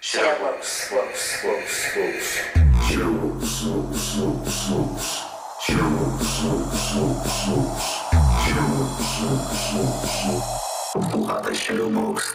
Shadowbox, Box, Box, Box. Shadowbox,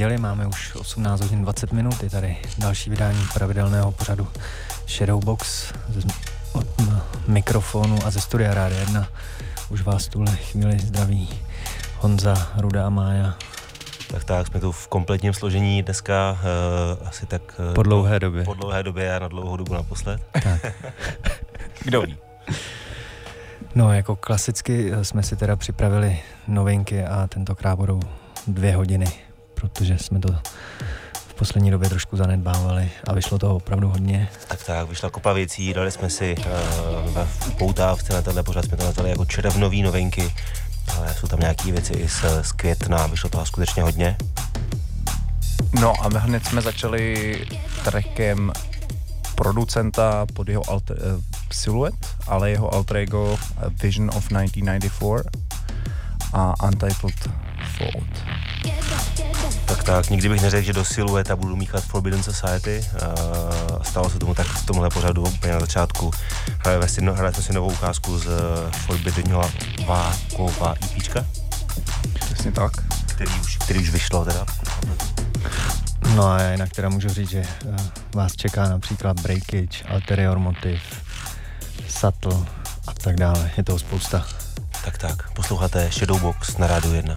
neděli, máme už 18 hodin 20 minut, je tady další vydání pravidelného pořadu Shadowbox od mikrofonu a ze studia Rádia 1. Už vás tuhle chvíli zdraví Honza, Ruda a Mája. Tak tak, jsme tu v kompletním složení dneska, uh, asi tak... Uh, po dlouhé době. Po dlouhé době a na dlouhou dobu naposled. Tak. Kdo ví? No, jako klasicky jsme si teda připravili novinky a tentokrát budou dvě hodiny, protože jsme to v poslední době trošku zanedbávali a vyšlo toho opravdu hodně. Tak tak, vyšla kopa věcí, dali jsme si uh, v poutávce na tenhle pořád jsme to nazvali jako červnový novinky, ale jsou tam nějaké věci i z, z května, vyšlo toho skutečně hodně. No a hned jsme začali trackem producenta pod jeho alter, uh, siluet, ale jeho alter ego Vision of 1994 a Untitled Fault. Tak nikdy bych neřekl, že do silueta budu míchat Forbidden Society. Uh, stalo se tomu tak v tomhle pořadu úplně na začátku. Hrajeme si, no, hrajeme si novou ukázku z Forbiddenho Vákova EPčka. Přesně tak. Který už, který už vyšlo teda. No a jinak teda můžu říct, že uh, vás čeká například Breakage, Alterior Motiv, Subtle a tak dále. Je toho spousta. Tak tak, posloucháte Shadowbox na Rádiu 1.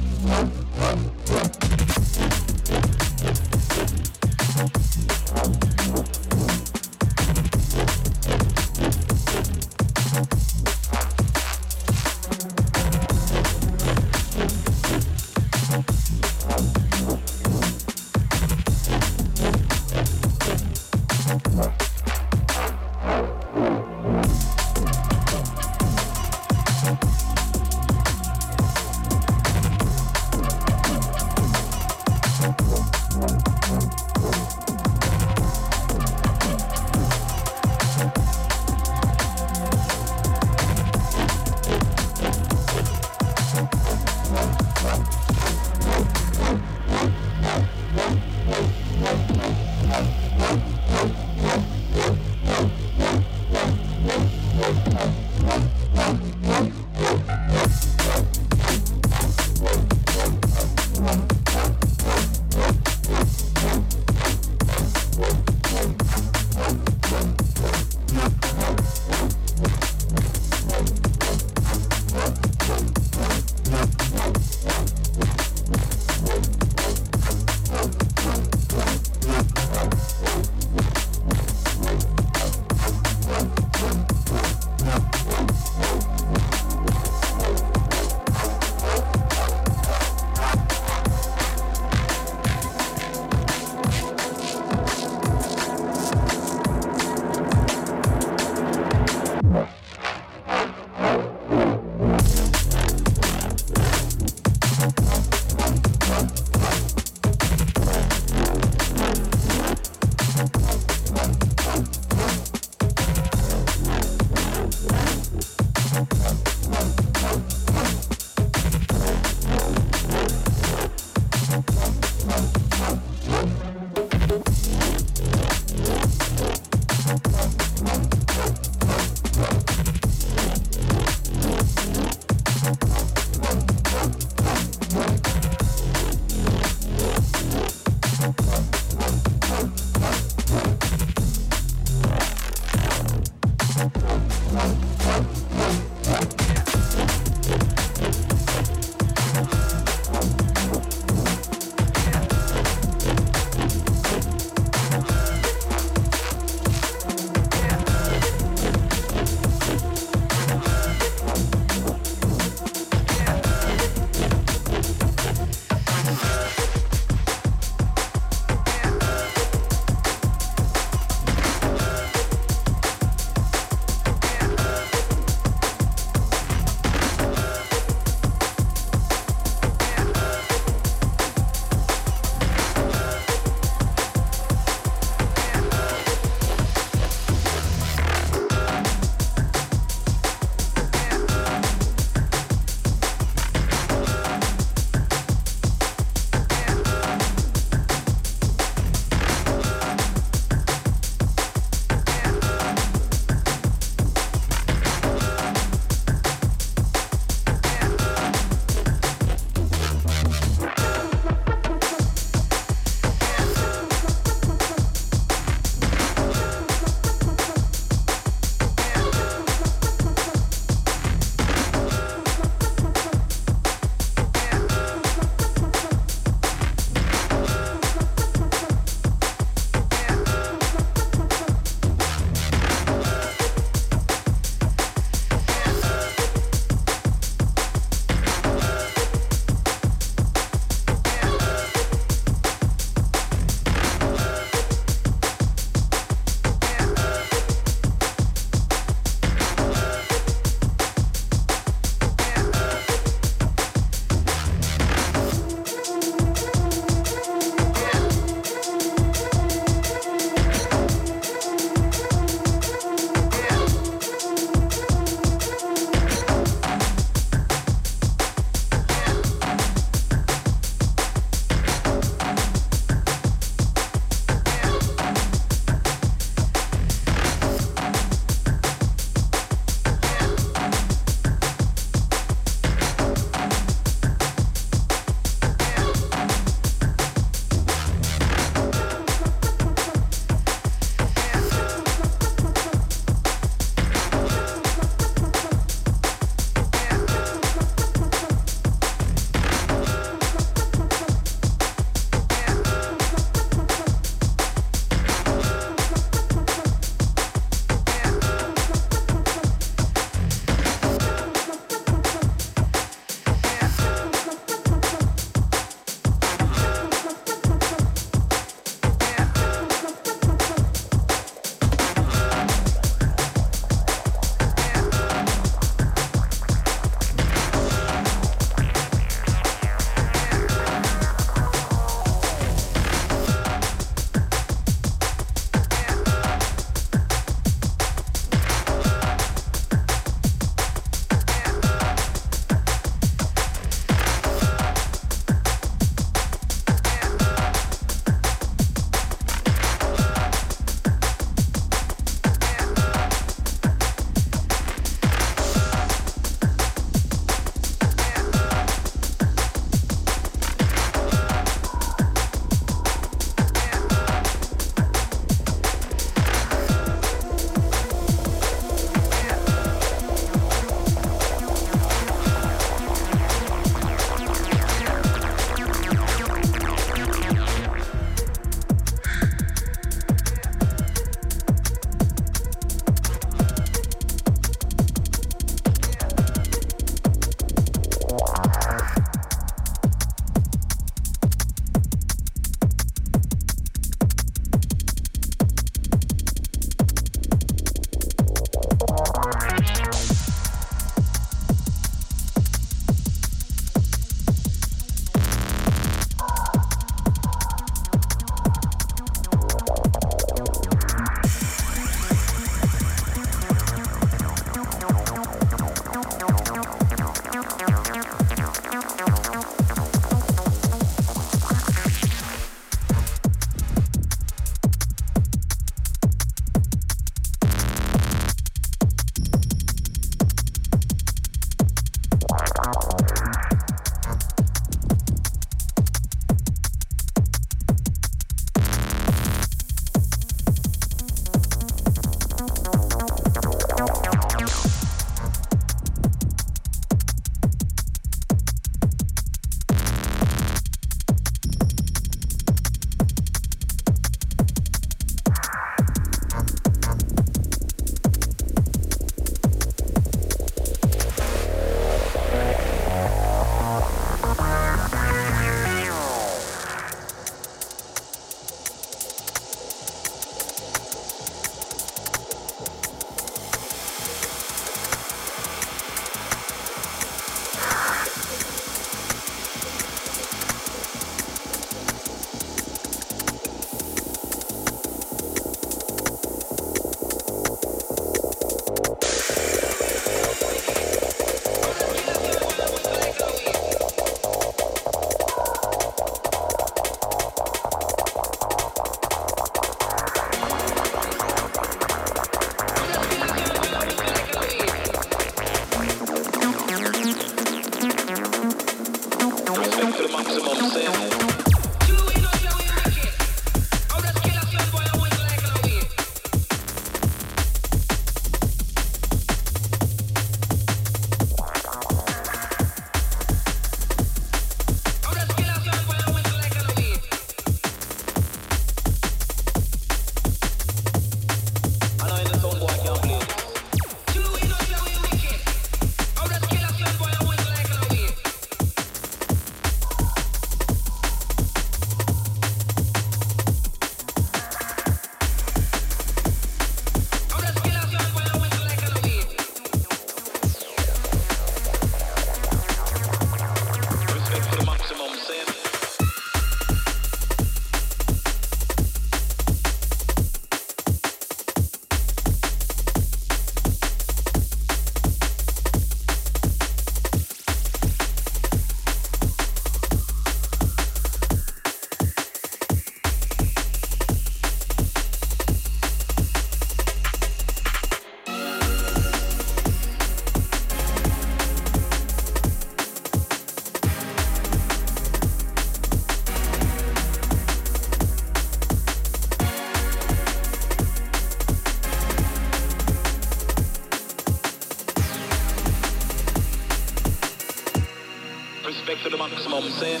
know what I'm saying?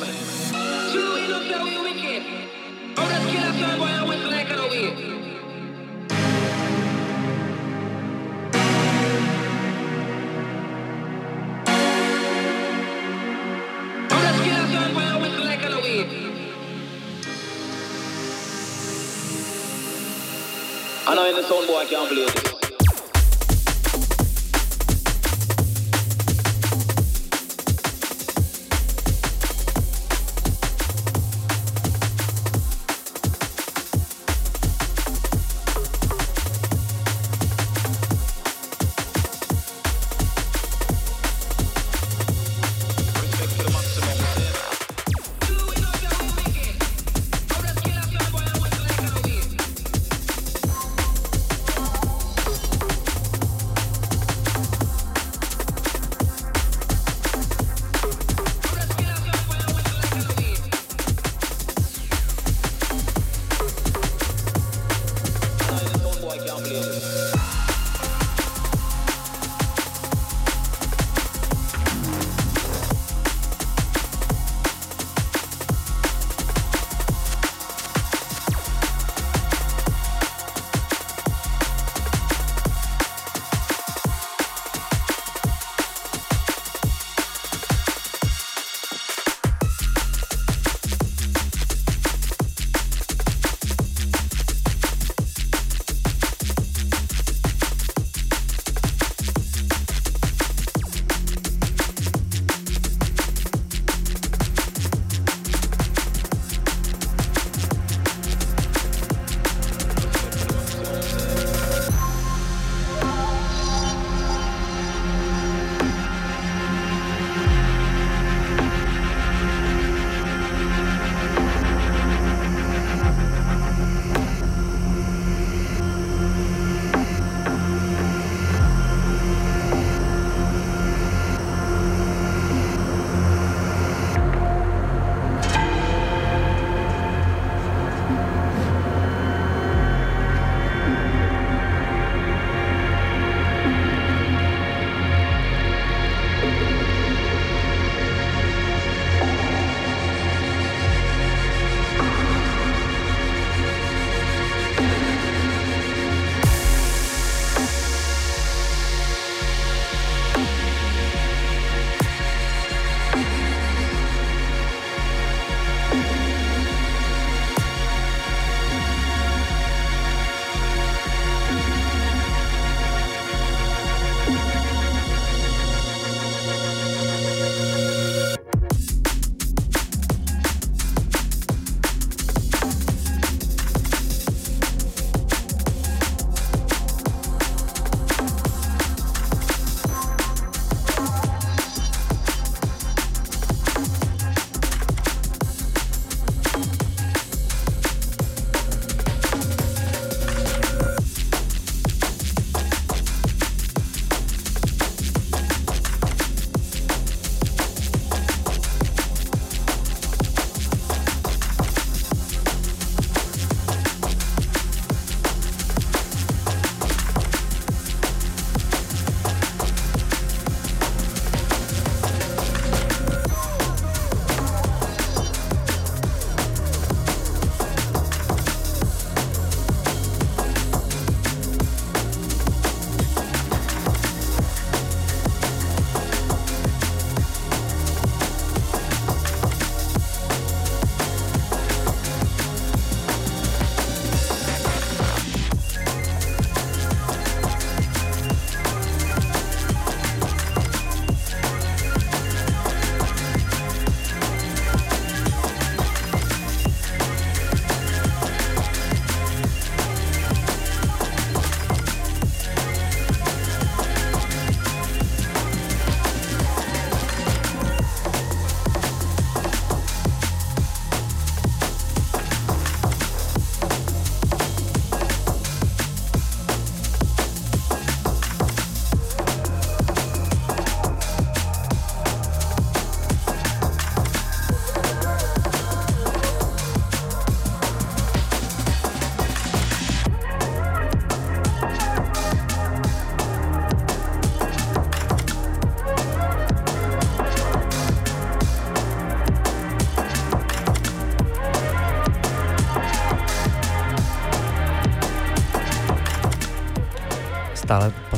True, he looks that way wicked. Oh, let's kill that fine boy and whistle like an away. I know in the sound boy I can't believe this.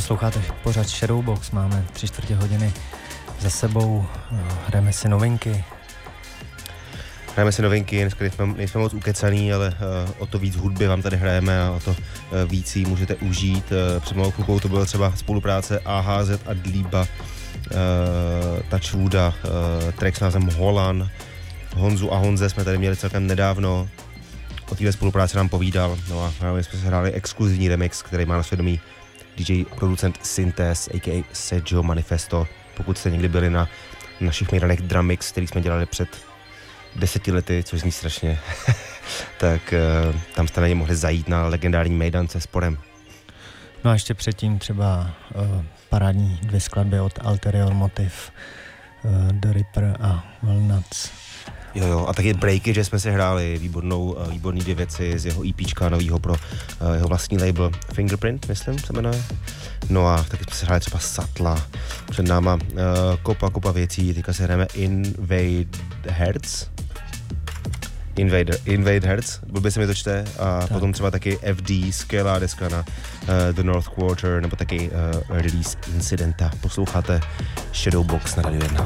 Posloucháte pořád Shadowbox, máme tři čtvrtě hodiny za sebou, hrajeme si novinky. Hrajeme si novinky, dneska nejsme, nejsme moc ukecaný, ale uh, o to víc hudby vám tady hrajeme a o to uh, víc ji můžete užít. Uh, před malou chvilkou to byla třeba spolupráce AHZ a Dlíba, uh, Touchwooda, uh, track s názvem Holan, Honzu a Honze jsme tady měli celkem nedávno, o téhle spolupráci nám povídal, no a my jsme se hráli exkluzivní remix, který má na svědomí DJ producent Synthes, a.k.a. Sergio Manifesto. Pokud jste někdy byli na našich miraných drum mix, který jsme dělali před deseti lety, což zní strašně, tak uh, tam jste na ně mohli zajít na legendární Mejdan se sporem. No a ještě předtím třeba uh, parádní dvě skladby od Alterior Motiv, uh, The Ripper a Walnuts. Jo, jo, a taky Breaky, že jsme si hráli výbornou, uh, výborný dvě věci z jeho EPčka novýho pro uh, jeho vlastní label Fingerprint, myslím, se jmenuje. No a taky jsme si hráli třeba Satla, před náma uh, kopa, kopa věcí, teďka si hrajeme Invade Hertz, Invader, Invade Hertz, blbě se mi to čte, a tak. potom třeba taky FD, skvělá deska na uh, The North Quarter, nebo taky uh, Release Incidenta. Posloucháte Shadowbox na Radio 1.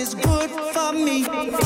is good for me.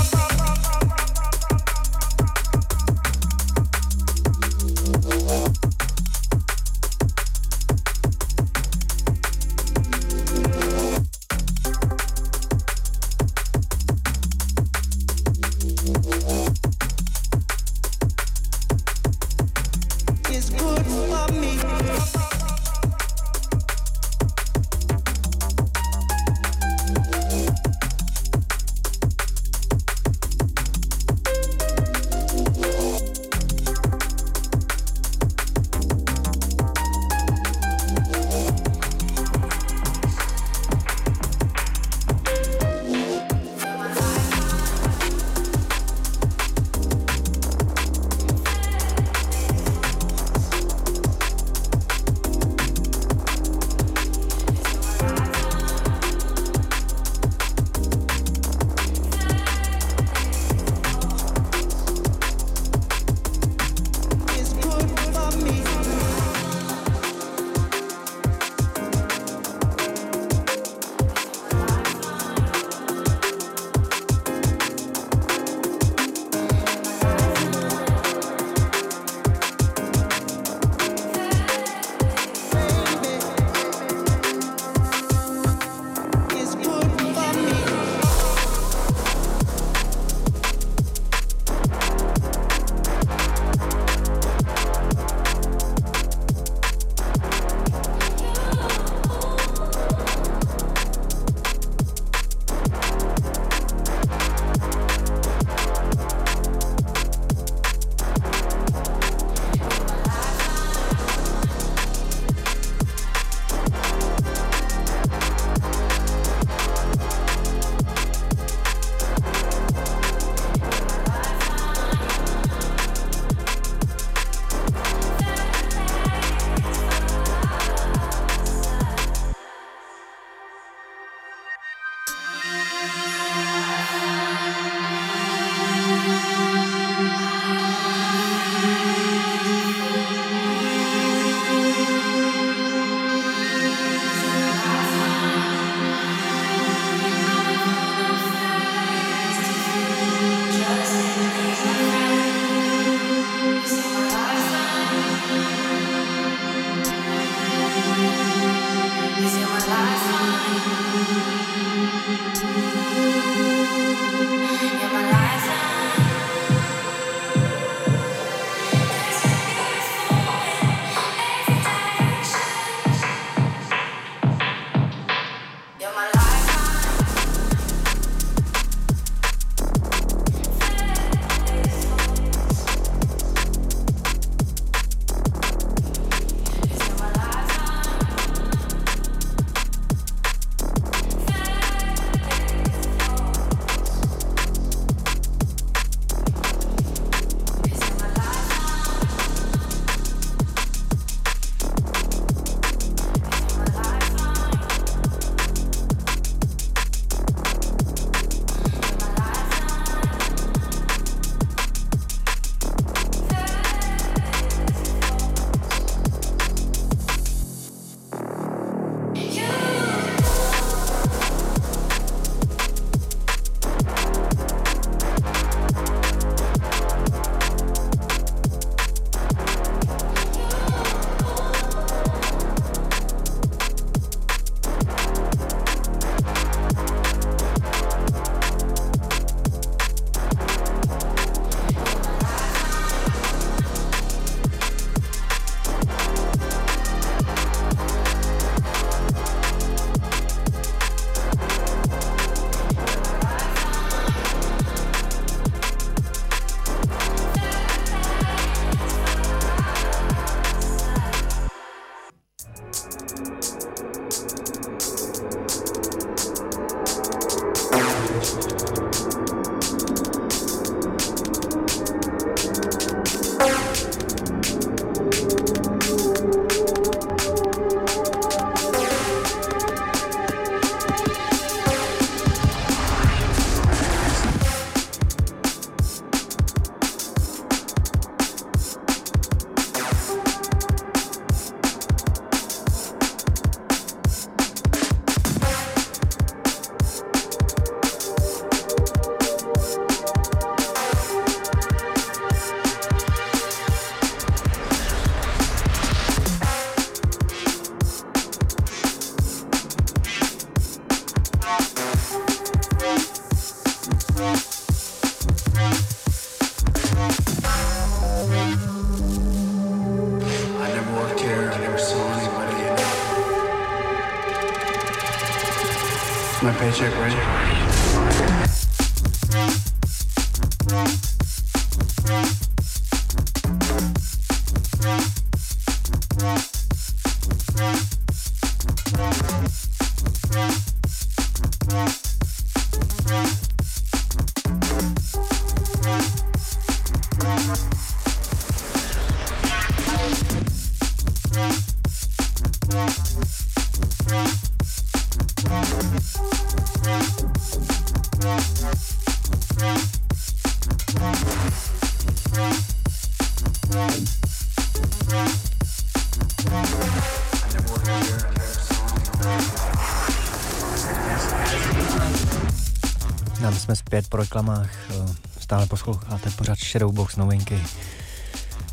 Jsme zpět po reklamách, eh, stále posloucháte pořád Shadowbox novinky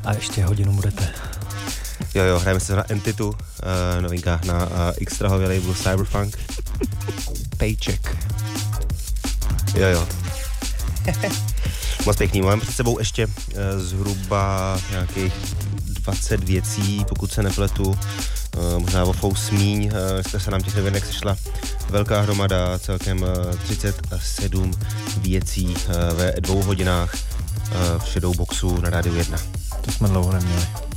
a ještě hodinu budete. Jo, jo, hrajeme se na Entitu, uh, novinka na uh, extrahově labelu Cyberpunk. Paycheck. Jo, jo. Moc pěkný. Máme před sebou ještě uh, zhruba nějakých 20 věcí, pokud se nepletu. Uh, možná o fou smíň, uh, se nám těch novinek sešla velká hromada, celkem uh, 37 věcí uh, ve dvou hodinách uh, v Shadowboxu na Rádiu 1. To jsme dlouho neměli.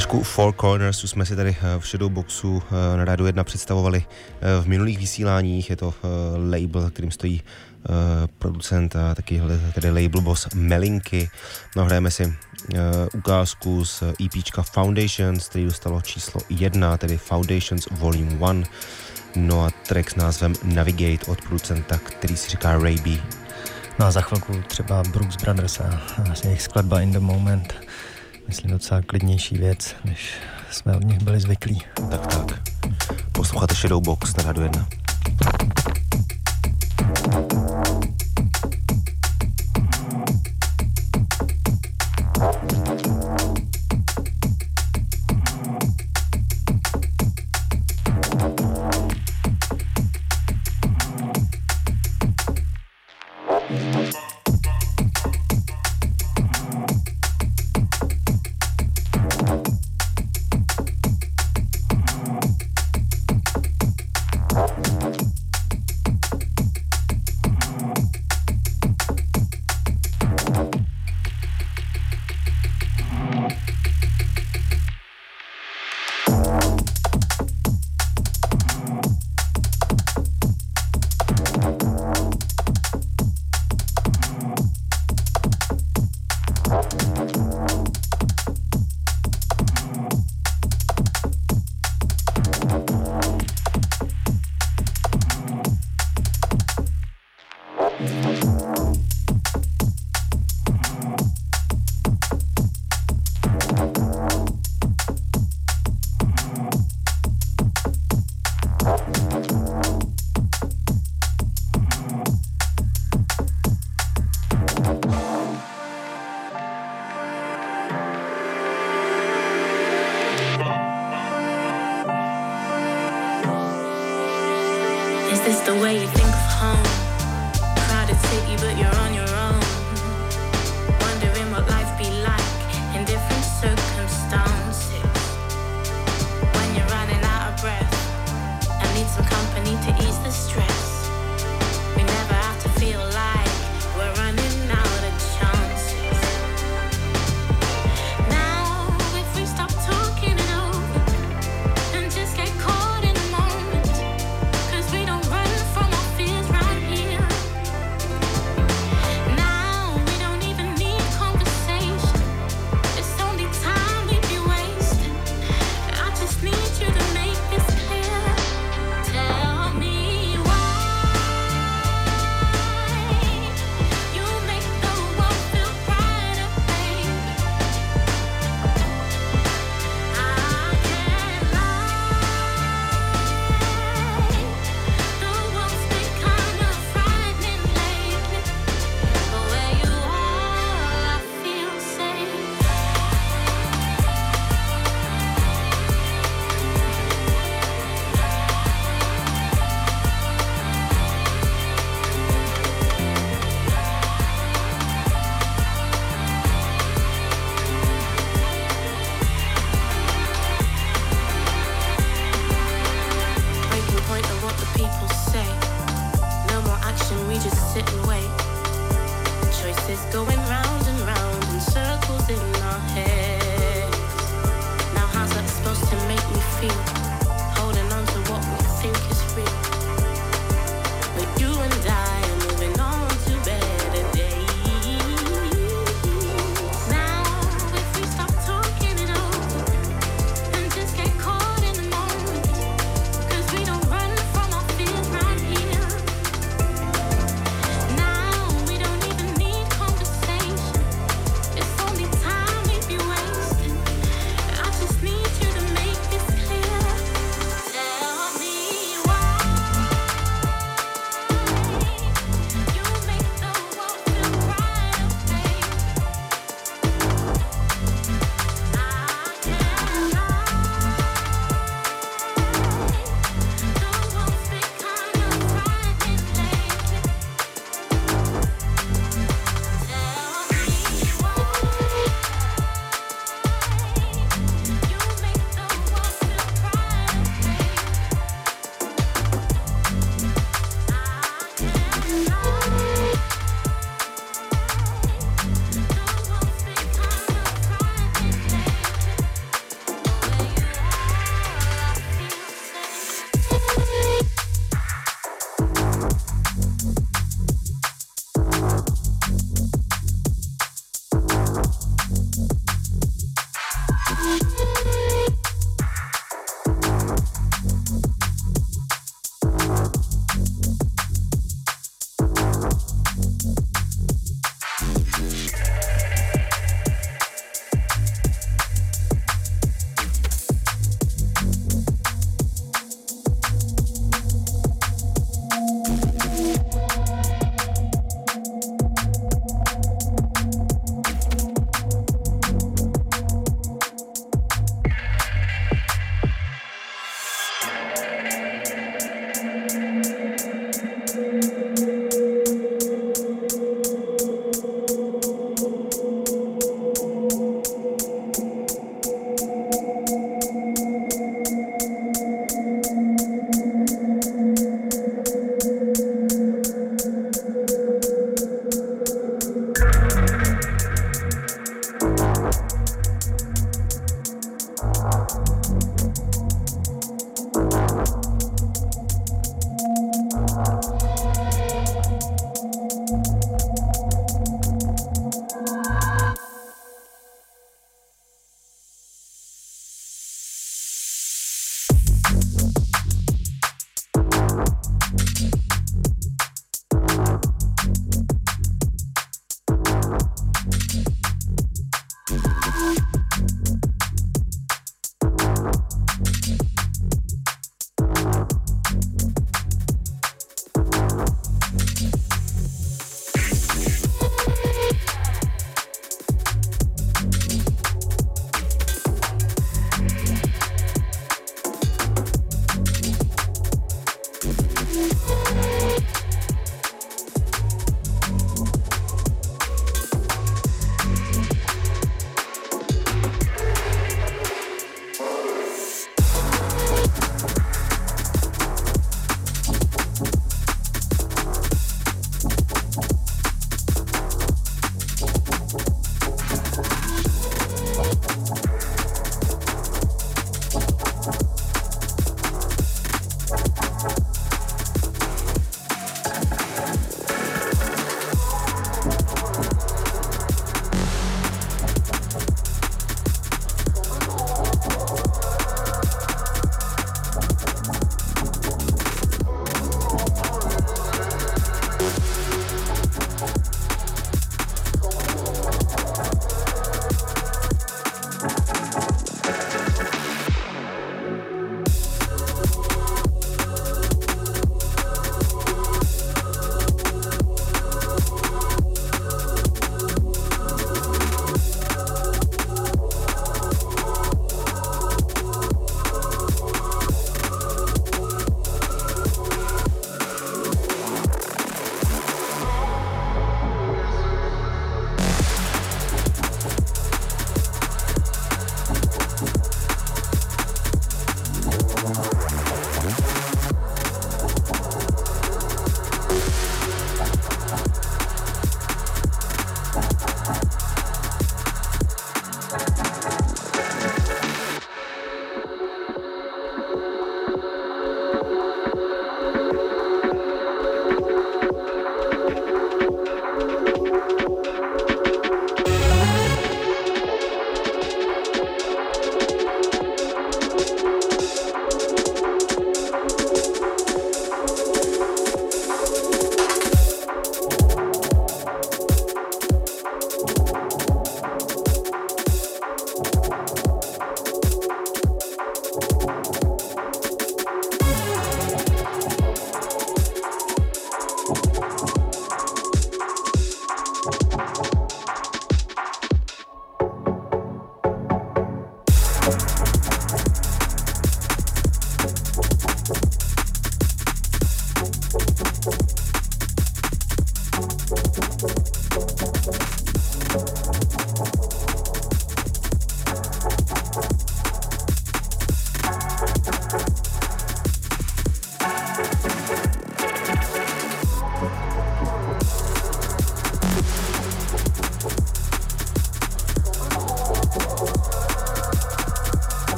Značku Four Corners jsme si tady eh, v Shadowboxu eh, na Rádu 1 představovali eh, v minulých vysíláních. Je to label, kterým stojí producent a taky tedy label boss Melinky. No, hrajeme si ukázku z EPčka Foundations, který dostalo číslo 1, tedy Foundations Volume 1. No a track s názvem Navigate od producenta, který si říká Ray. No a za chvilku třeba Brooks Brothers a jejich skladba In The Moment. Myslím docela klidnější věc, než jsme od nich byli zvyklí. Tak, tak. Posloucháte Shadowbox na Radu 1.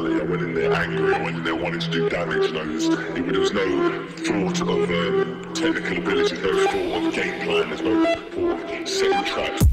Mentality. I went in there angry. I went in there wanting to do damage. It, there was no thought of um, technical ability, no thought of game plan, there's no thought of setting traps.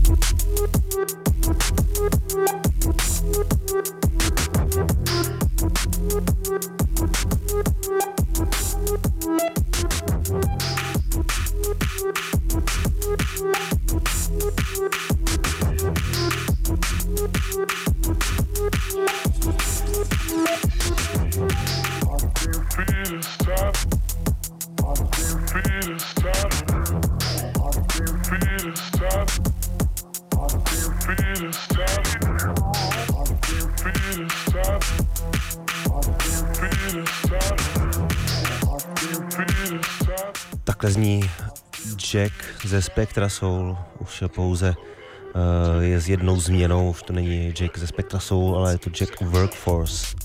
Spectra Soul, už pouze uh, je s jednou změnou, už to není Jack ze Spectra Soul, ale je to Jack Workforce.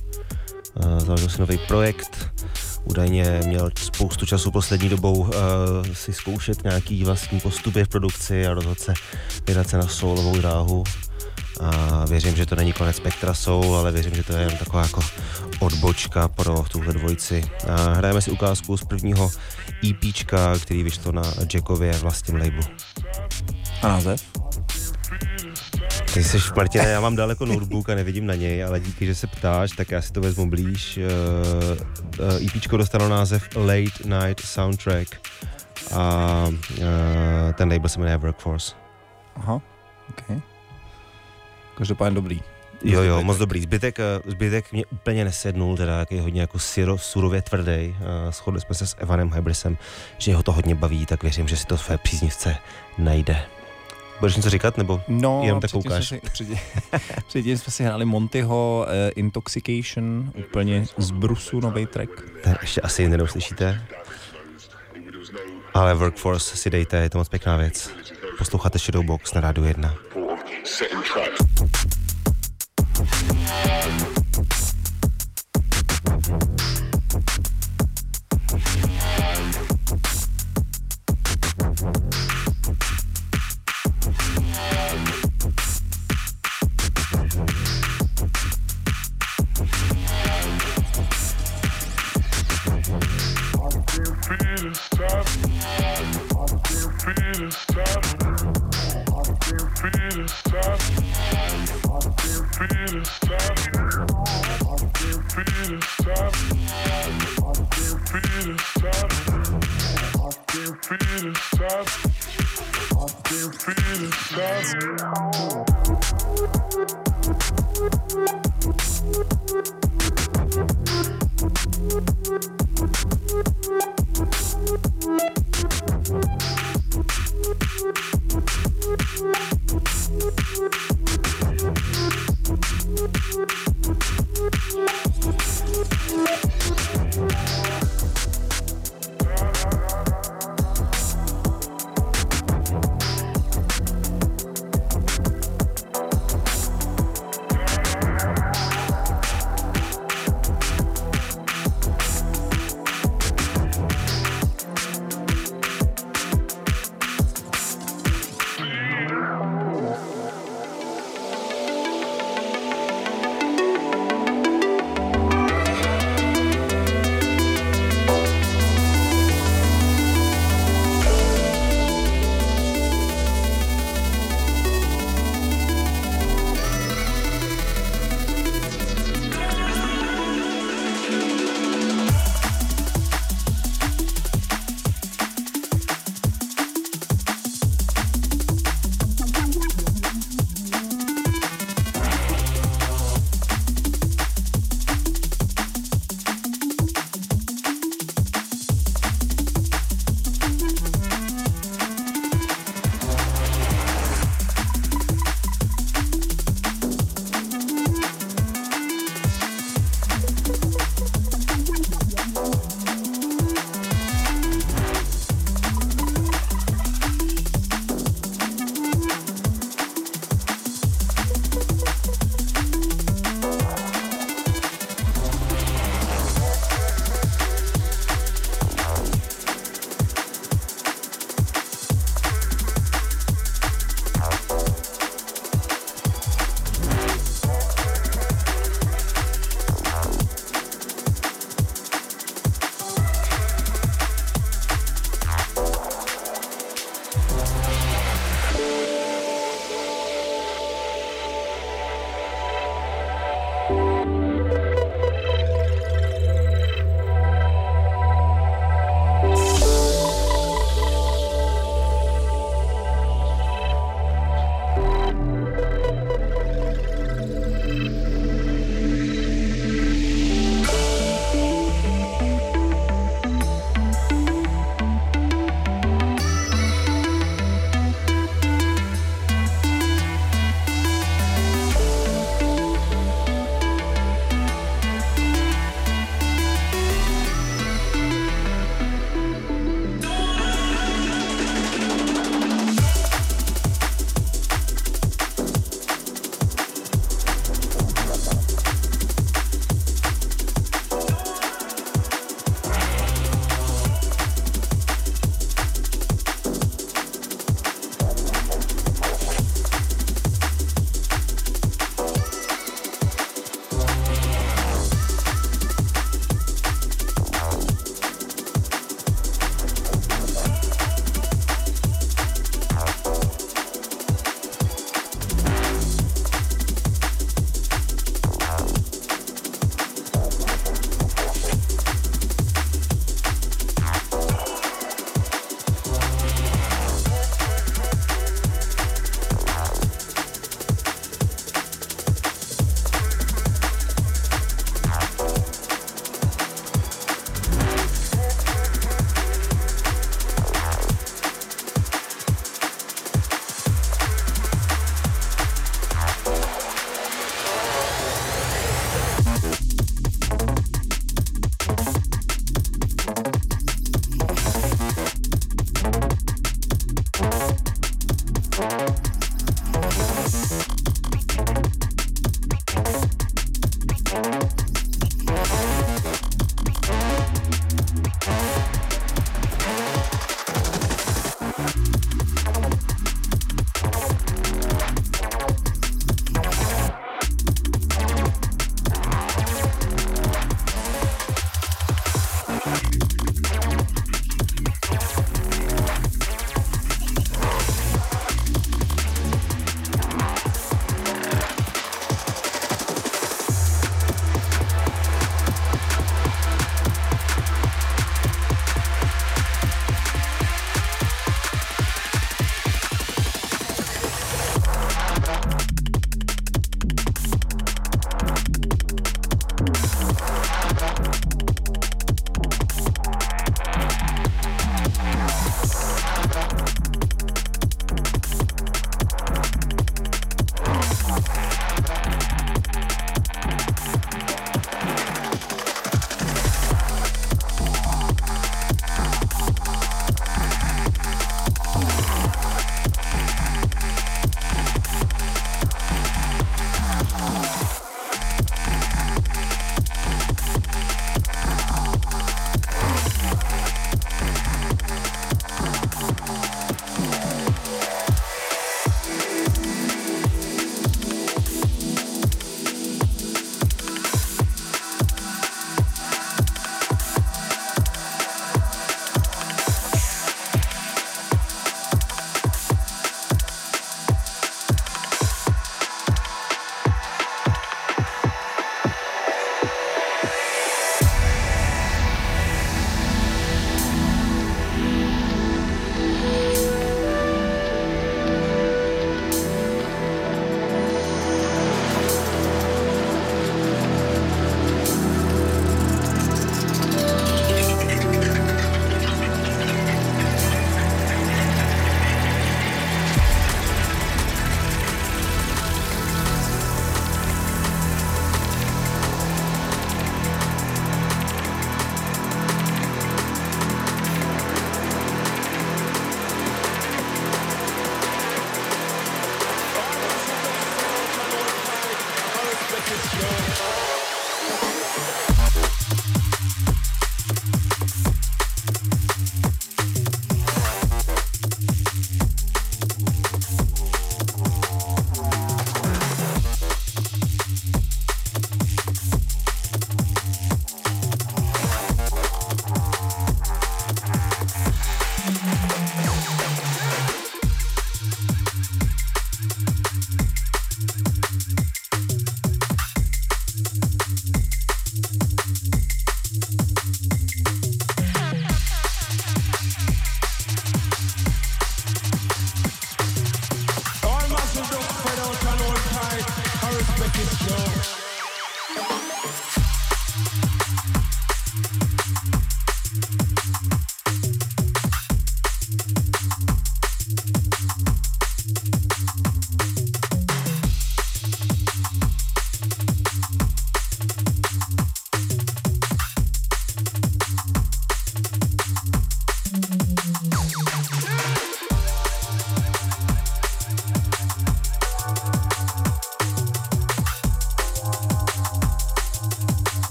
Uh, založil si nový projekt, údajně měl spoustu času poslední dobou uh, si zkoušet nějaký vlastní postupy v produkci a rozhodl se vydat se na soulovou dráhu. A věřím, že to není konec Spectra Soul, ale věřím, že to je jen taková jako odbočka pro tuhle dvojici. A hrajeme si ukázku z prvního EPčka, který vyšlo na Jackově vlastním labelu. A název? Ty jsi Martina, já mám daleko notebook a nevidím na něj, ale díky, že se ptáš, tak já si to vezmu blíž. Uh, uh, EPčko dostalo název Late Night Soundtrack a uh, ten label se jmenuje Workforce. Aha, ok. Každopádně dobrý. Jo, jo, moc dobrý. Zbytek, eh, zbytek mě úplně nesednul, teda jak je hodně jako syro, surově tvrdý. Shodli jsme se s Evanem Hybrisem, že ho to hodně baví, tak věřím, že si to své příznivce najde. Budeš něco říkat, nebo No, jenom tak koukáš? jsme si, předtím, předtím jsme si hráli Montyho uh, Intoxication, úplně z Brusu nový track. Ten ještě asi jiný neuslyšíte. Ale Workforce si dejte, je to moc pěkná věc. Posloucháte Shadowbox na Rádu 1. Thought of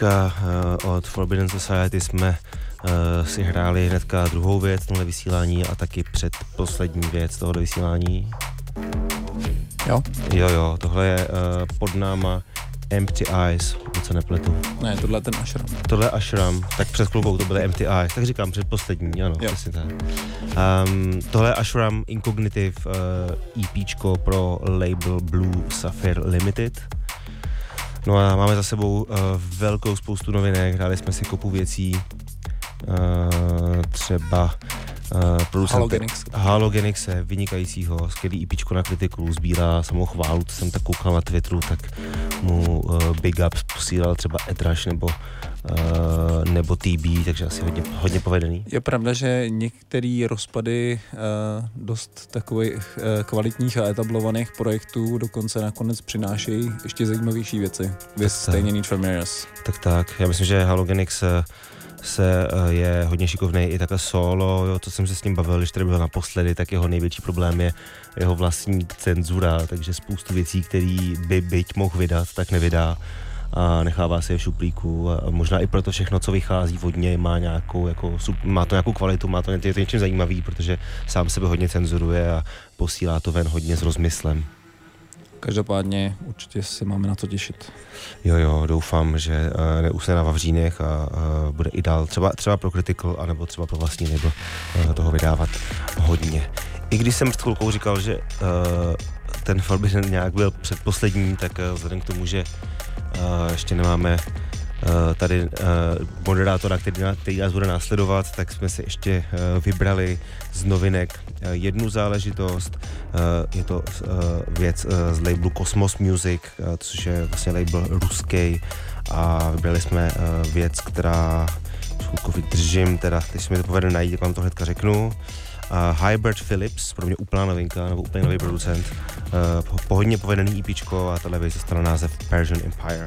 EPčka eh, od Forbidden Society jsme eh, si hráli hnedka druhou věc tohle vysílání a taky předposlední věc tohoto vysílání. Jo? Jo, jo, tohle je uh, pod náma Empty Eyes, pokud se nepletu. Ne, tohle je ten Ashram. Tohle je Ashram, tak před chvilkou to byly Empty Eyes, tak říkám předposlední, ano, Jo. přesně tak. Um, tohle je Ashram Incognitive uh, EPčko pro label Blue Sapphire Limited. No a máme za sebou uh, velkou spoustu novinek, hráli jsme si kopu věcí, uh, třeba uh, producent Halogenix. Halogenixe, vynikajícího, skvělý EPčko na kritiku, sbírá samou chválu, to jsem tak koukal na Twitteru, tak mu uh, Big Ups posílal třeba Edrash nebo, uh, nebo TB, takže asi hodně, hodně povedený. Je pravda, že některé rozpady uh, dost takových uh, kvalitních a etablovaných projektů dokonce nakonec přinášejí ještě zajímavější věci. Tak. stejně Need for Mirrors. Tak tak, já myslím, že Halogenix se eh, je hodně šikovný i takhle solo, jo, co jsem se s ním bavil, když tady byl naposledy, tak jeho největší problém je jeho vlastní cenzura, takže spoustu věcí, který by byť mohl vydat, tak nevydá a nechává si je v šuplíku a možná i proto všechno, co vychází od něj, má nějakou, jako, má to nějakou kvalitu, má to, je to něčím zajímavý, protože sám sebe hodně cenzuruje a posílá to ven hodně s rozmyslem. Každopádně určitě se máme na co těšit. Jo, jo, doufám, že uh, neusne na Vavřínech a uh, bude i dál třeba, třeba pro Critical, anebo třeba pro vlastní label uh, toho vydávat hodně. I když jsem před chvilkou říkal, že uh, ten Forbidden nějak byl předposlední, tak uh, vzhledem k tomu, že uh, ještě nemáme tady uh, moderátora, který, který nás bude následovat, tak jsme si ještě uh, vybrali z novinek jednu záležitost. Je to věc z labelu Cosmos Music, což je vlastně label ruský a vybrali jsme věc, která chvilku vydržím, teda teď se mi to povede najít, jak vám to hnedka řeknu. Uh, Hybrid Phillips, pro mě úplná novinka, nebo úplně nový producent. Uh, pohodně povedený EPčko a tahle věc dostala název Persian Empire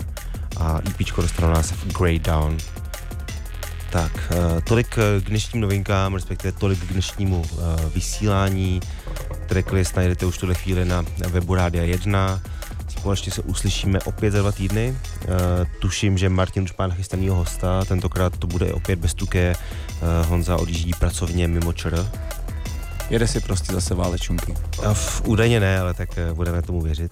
a EPčko dostalo název Grey Down. Tak, uh, tolik eh, k dnešním novinkám, respektive tolik k dnešnímu uh, vysílání. Tracklist najdete už v tuhle chvíli na webu Rádia 1. Společně se uslyšíme opět za dva týdny. Uh, tuším, že Martin už má nachystanýho hosta, tentokrát to bude opět bez tuké. Honza odjíždí pracovně mimo ČR. Jede si prostě zase válečunky. V, údajně ne, ale tak budeme tomu věřit.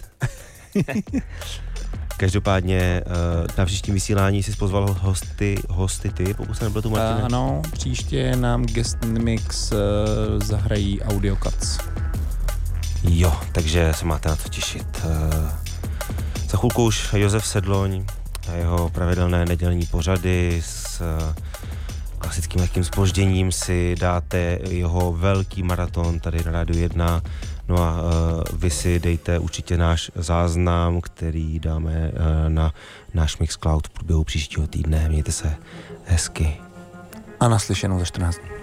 Každopádně uh, na příštím vysílání si pozval hosty, hosty ty, pokud se nebyl tu Martin. Ano, příště nám guest mix uh, zahrají Audio Cuts. Jo, takže se máte na co těšit. Eh, Za chvilku už Josef Sedloň a jeho pravidelné nedělní pořady s eh, klasickým lehkým spožděním si dáte jeho velký maraton tady na Rádiu 1. No a uh, vy si dejte určitě náš záznam, který dáme uh, na náš Mixcloud v průběhu příštího týdne. Mějte se hezky. A naslyšenou za 14 dní.